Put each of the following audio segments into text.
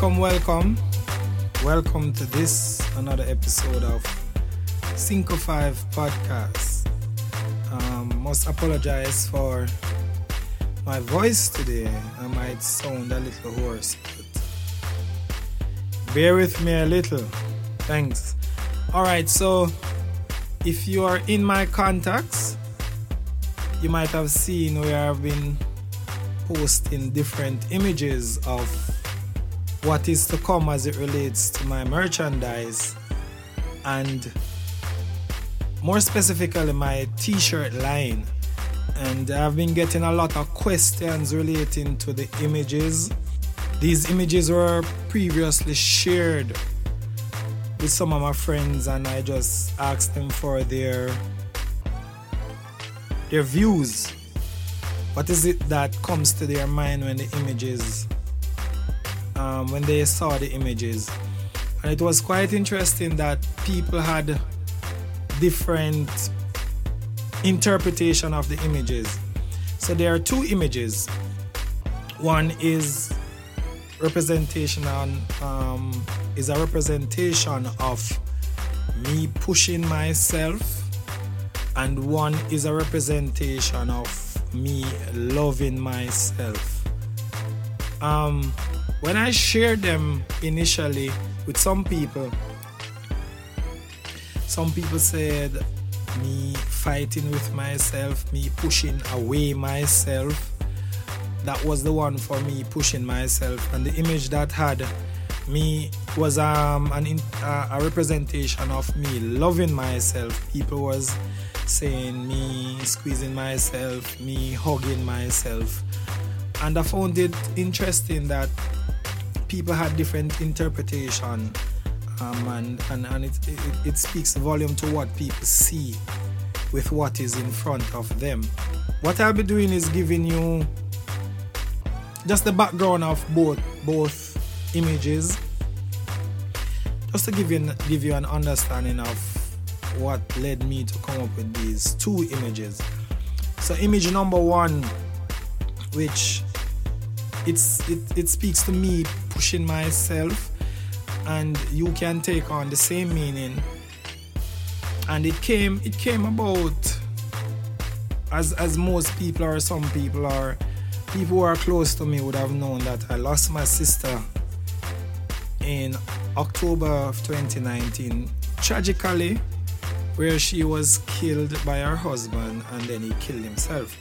Welcome, welcome. Welcome to this another episode of Cinco Five Podcast. Um, must apologize for my voice today. I might sound a little hoarse, but bear with me a little. Thanks. All right, so if you are in my contacts, you might have seen where I've been posting different images of what is to come as it relates to my merchandise and more specifically my t-shirt line. And I've been getting a lot of questions relating to the images. These images were previously shared with some of my friends and I just asked them for their their views. What is it that comes to their mind when the images um, when they saw the images. And it was quite interesting that people had different interpretation of the images. So there are two images. One is representation on um, is a representation of me pushing myself and one is a representation of me loving myself. Um, when I shared them initially with some people, some people said me fighting with myself, me pushing away myself. That was the one for me pushing myself, and the image that had me was um, an, uh, a representation of me loving myself. People was saying me squeezing myself, me hugging myself. And I found it interesting that people had different interpretation um, and, and, and it, it, it speaks volume to what people see with what is in front of them. What I'll be doing is giving you just the background of both both images just to give you give you an understanding of what led me to come up with these two images. So image number one, which it's it, it speaks to me pushing myself and you can take on the same meaning. And it came it came about as as most people or some people are. People who are close to me would have known that I lost my sister in October of 2019 tragically where she was killed by her husband and then he killed himself.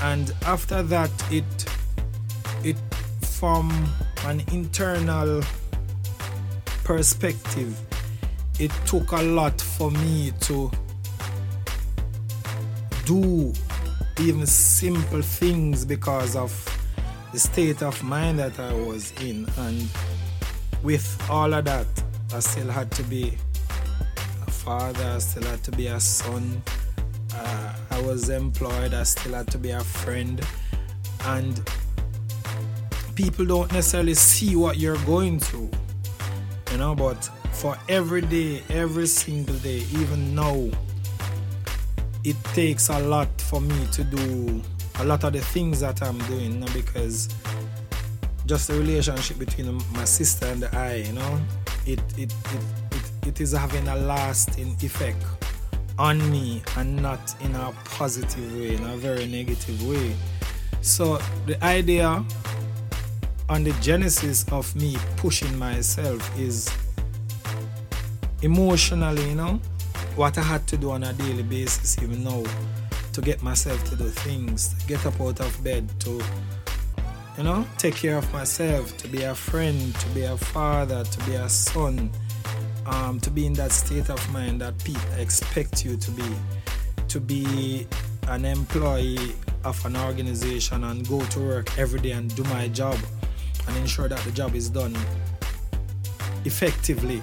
And after that, it it from an internal perspective, it took a lot for me to do even simple things because of the state of mind that I was in. And with all of that, I still had to be a father, I still had to be a son. Uh, I was employed, I still had to be a friend. And people don't necessarily see what you're going through, you know, but for every day, every single day, even now, it takes a lot for me to do a lot of the things that I'm doing you know, because just the relationship between my sister and I, you know, it, it, it it is having a lasting effect on me and not in a positive way, in a very negative way. So the idea on the genesis of me pushing myself is emotionally, you know, what I had to do on a daily basis, even now, to get myself to do things, to get up out of bed, to, you know, take care of myself, to be a friend, to be a father, to be a son, um, to be in that state of mind that people expect you to be, to be an employee of an organization and go to work every day and do my job and ensure that the job is done effectively,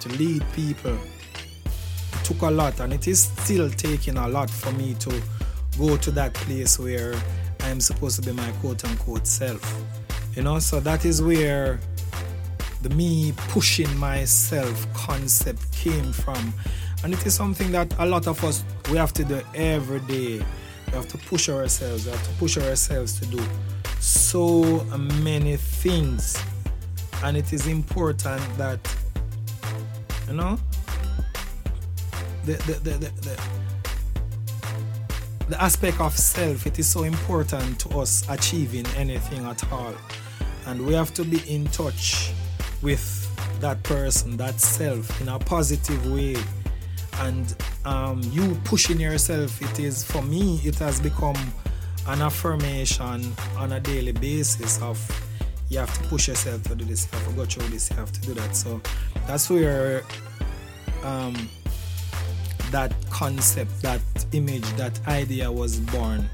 to lead people. It took a lot and it is still taking a lot for me to go to that place where I'm supposed to be my quote unquote self. You know, so that is where the me pushing myself concept came from. And it is something that a lot of us we have to do every day. We have to push ourselves, we have to push ourselves to do so many things. And it is important that you know the the, the, the, the the aspect of self it is so important to us achieving anything at all. And we have to be in touch with that person that self in a positive way. And um, you pushing yourself it is for me it has become an affirmation on a daily basis of you have to push yourself to do this you have to go through this you have to do that so that's where um, that concept, that image, that idea was born.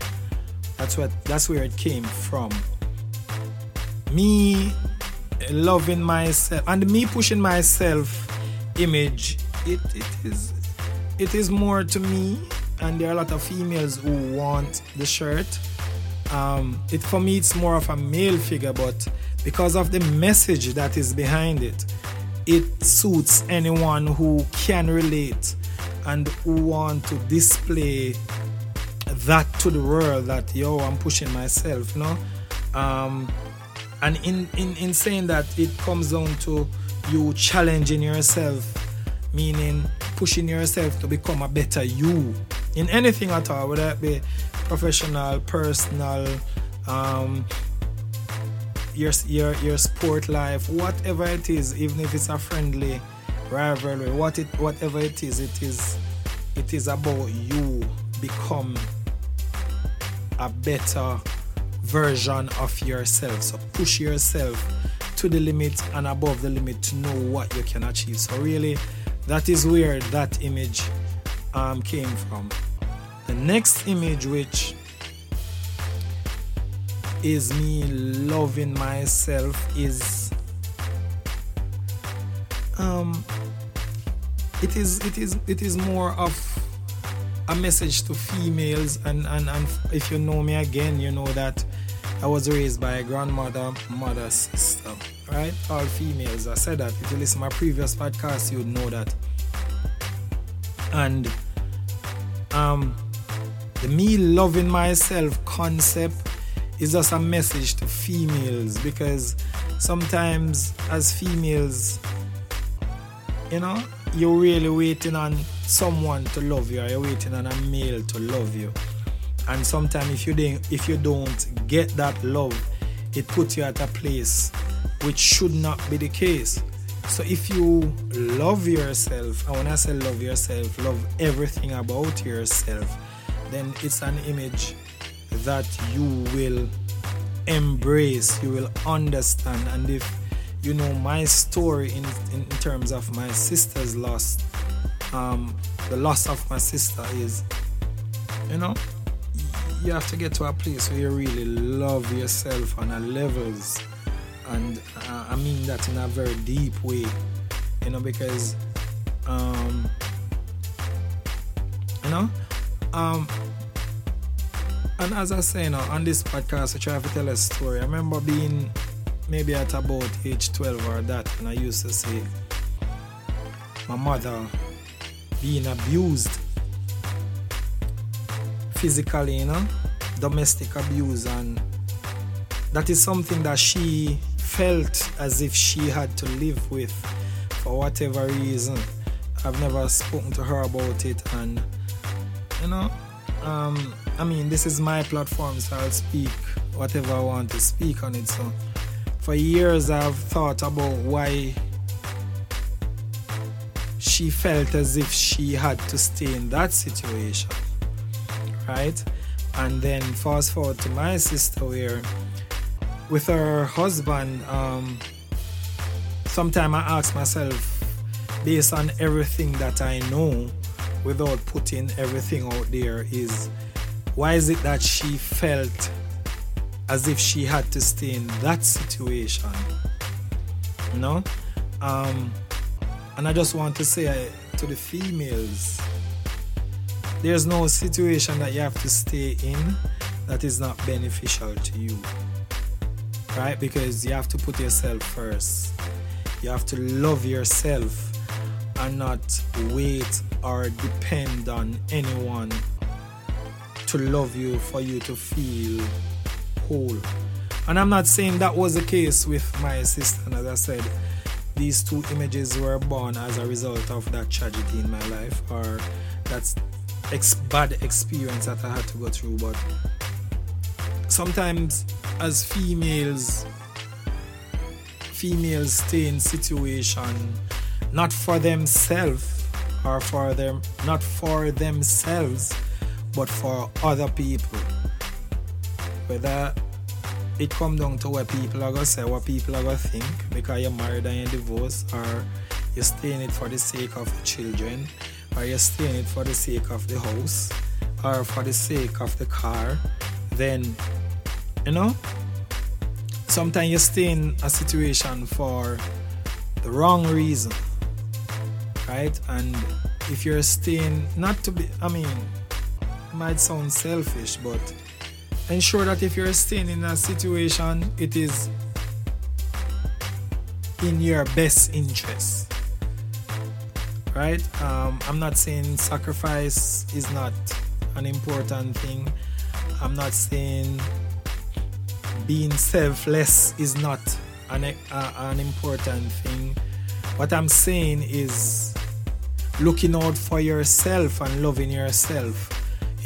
That's what that's where it came from. Me loving myself and me pushing myself image, it, it is it is more to me and there are a lot of females who want the shirt. Um, it for me it's more of a male figure, but because of the message that is behind it, it suits anyone who can relate and who want to display that to the world that yo I'm pushing myself, know. Um, and in, in in saying that it comes down to you challenging yourself, meaning pushing yourself to become a better you in anything at all, whether it be professional, personal, um, your your your sport life, whatever it is, even if it's a friendly rivalry, what it whatever it is, it is it is about you become a better version of yourself. So push yourself to the limit and above the limit to know what you can achieve. So really that is where that image um, came from. The next image which is me loving myself is um it is it is it is more of a message to females and, and and if you know me again you know that I was raised by a grandmother, mother, sister, right? All females. I said that. If you listen to my previous podcast, you would know that. And um the me loving myself concept is just a message to females because sometimes as females, you know, you're really waiting on someone to love you or you're waiting on a male to love you. And sometimes if you don't if you don't get that love it puts you at a place which should not be the case. So if you love yourself and when i say love yourself love everything about yourself then it's an image that you will embrace you will understand. And if you know my story in, in, in terms of my sister's loss um, the loss of my sister is you know you have to get to a place where you really love yourself on a levels. And uh, i mean that in a very deep way you know because um you know um and as i say you know on this podcast i try to tell a story i remember being maybe at about age 12 or that, and I used to say, my mother being abused physically, you know, domestic abuse, and that is something that she felt as if she had to live with for whatever reason. I've never spoken to her about it, and you know, um, I mean, this is my platform, so I'll speak whatever I want to speak on it. So for years I've thought about why she felt as if she had to stay in that situation. Right? And then fast forward to my sister where with her husband, um, sometimes I ask myself, based on everything that I know, without putting everything out there, is why is it that she felt as if she had to stay in that situation. You know? Um, and I just want to say uh, to the females there's no situation that you have to stay in that is not beneficial to you. Right? Because you have to put yourself first. You have to love yourself and not wait or depend on anyone to love you for you to feel whole. And I'm not saying that was the case with my sister. And as I said, these two images were born as a result of that tragedy in my life or that ex- bad experience that I had to go through. But sometimes, as females, females stay in situation not for themselves or for them, not for themselves, but for other people. Whether it come down to what people are gonna say, what people are gonna think because you're married and you're divorced, or you're staying it for the sake of the children, or you're staying it for the sake of the house, or for the sake of the car, then you know sometimes you stay in a situation for the wrong reason. Right? And if you're staying not to be I mean it might sound selfish, but ensure that if you're staying in a situation, it is in your best interest. Right? Um, I'm not saying sacrifice is not an important thing. I'm not saying being selfless is not an, uh, an important thing. What I'm saying is looking out for yourself and loving yourself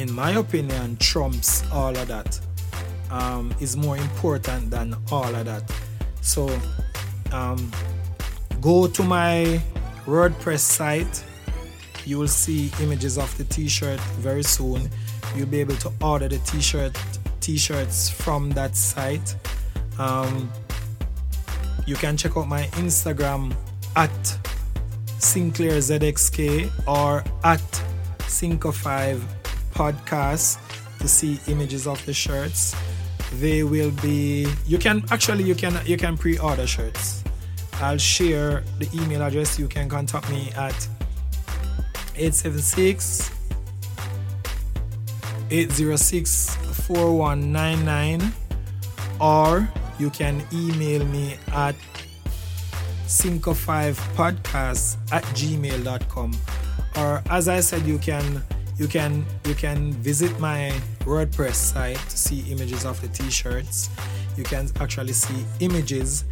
in my opinion, trumps all of that. Um, is more important than all of that. So, um, go to my WordPress site. You will see images of the T-shirt very soon. You'll be able to order the T-shirt T-shirts from that site. Um, you can check out my Instagram at Sinclair ZXK or at Cinco5 podcast to see images of the shirts. They will be you can actually you can you can pre-order shirts. I'll share the email address. You can contact me at 876 806 4199 or you can email me at cinco5podcast at gmail.com or as I said you can you can you can visit my WordPress site to see images of the t-shirts. You can actually see images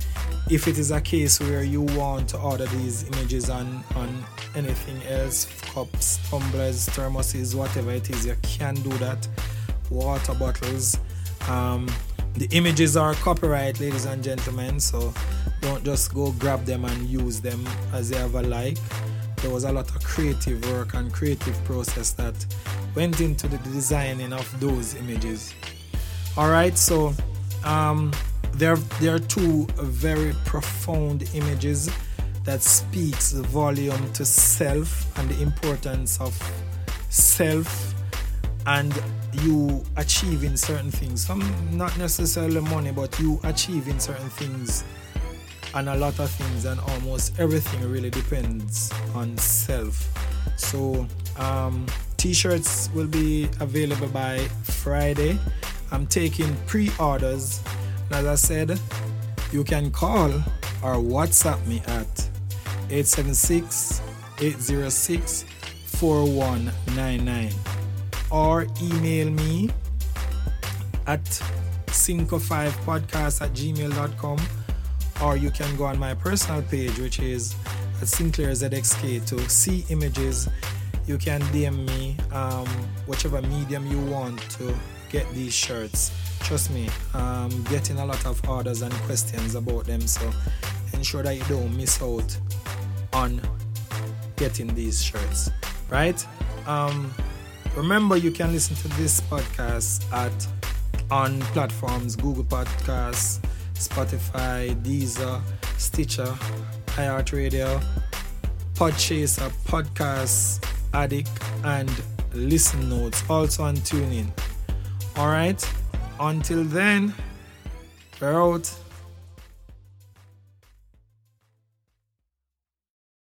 if it is a case where you want to order these images on on anything else, cups, tumblers, thermoses, whatever it is, you can do that. Water bottles. Um, the images are copyright, ladies and gentlemen, so don't just go grab them and use them as you ever like there was a lot of creative work and creative process that went into the designing of those images. All right, so um, there there are two very profound images that speaks volume to self and the importance of self and you achieving certain things. Some not necessarily money, but you achieving certain things and a lot of things and almost everything really depends on self. So um, t-shirts will be available by friday. I'm taking pre-orders. And as i said you can call or whatsapp me at 876 806 4199 or email me at cinco5podcast at gmail.com or you can go on my personal page, which is at Sinclair ZXK to see images. You can DM me um, whichever medium you want to get these shirts. Trust me, I'm getting a lot of orders and questions about them, so ensure that you don't miss out on getting these shirts. Right? Um, remember, you can listen to this podcast at on platforms Google Podcasts. Spotify, Deezer, Stitcher, iHeartRadio, Podchaser, Podcast Addict, and Listen Notes. Also on TuneIn. Alright, until then, we're out.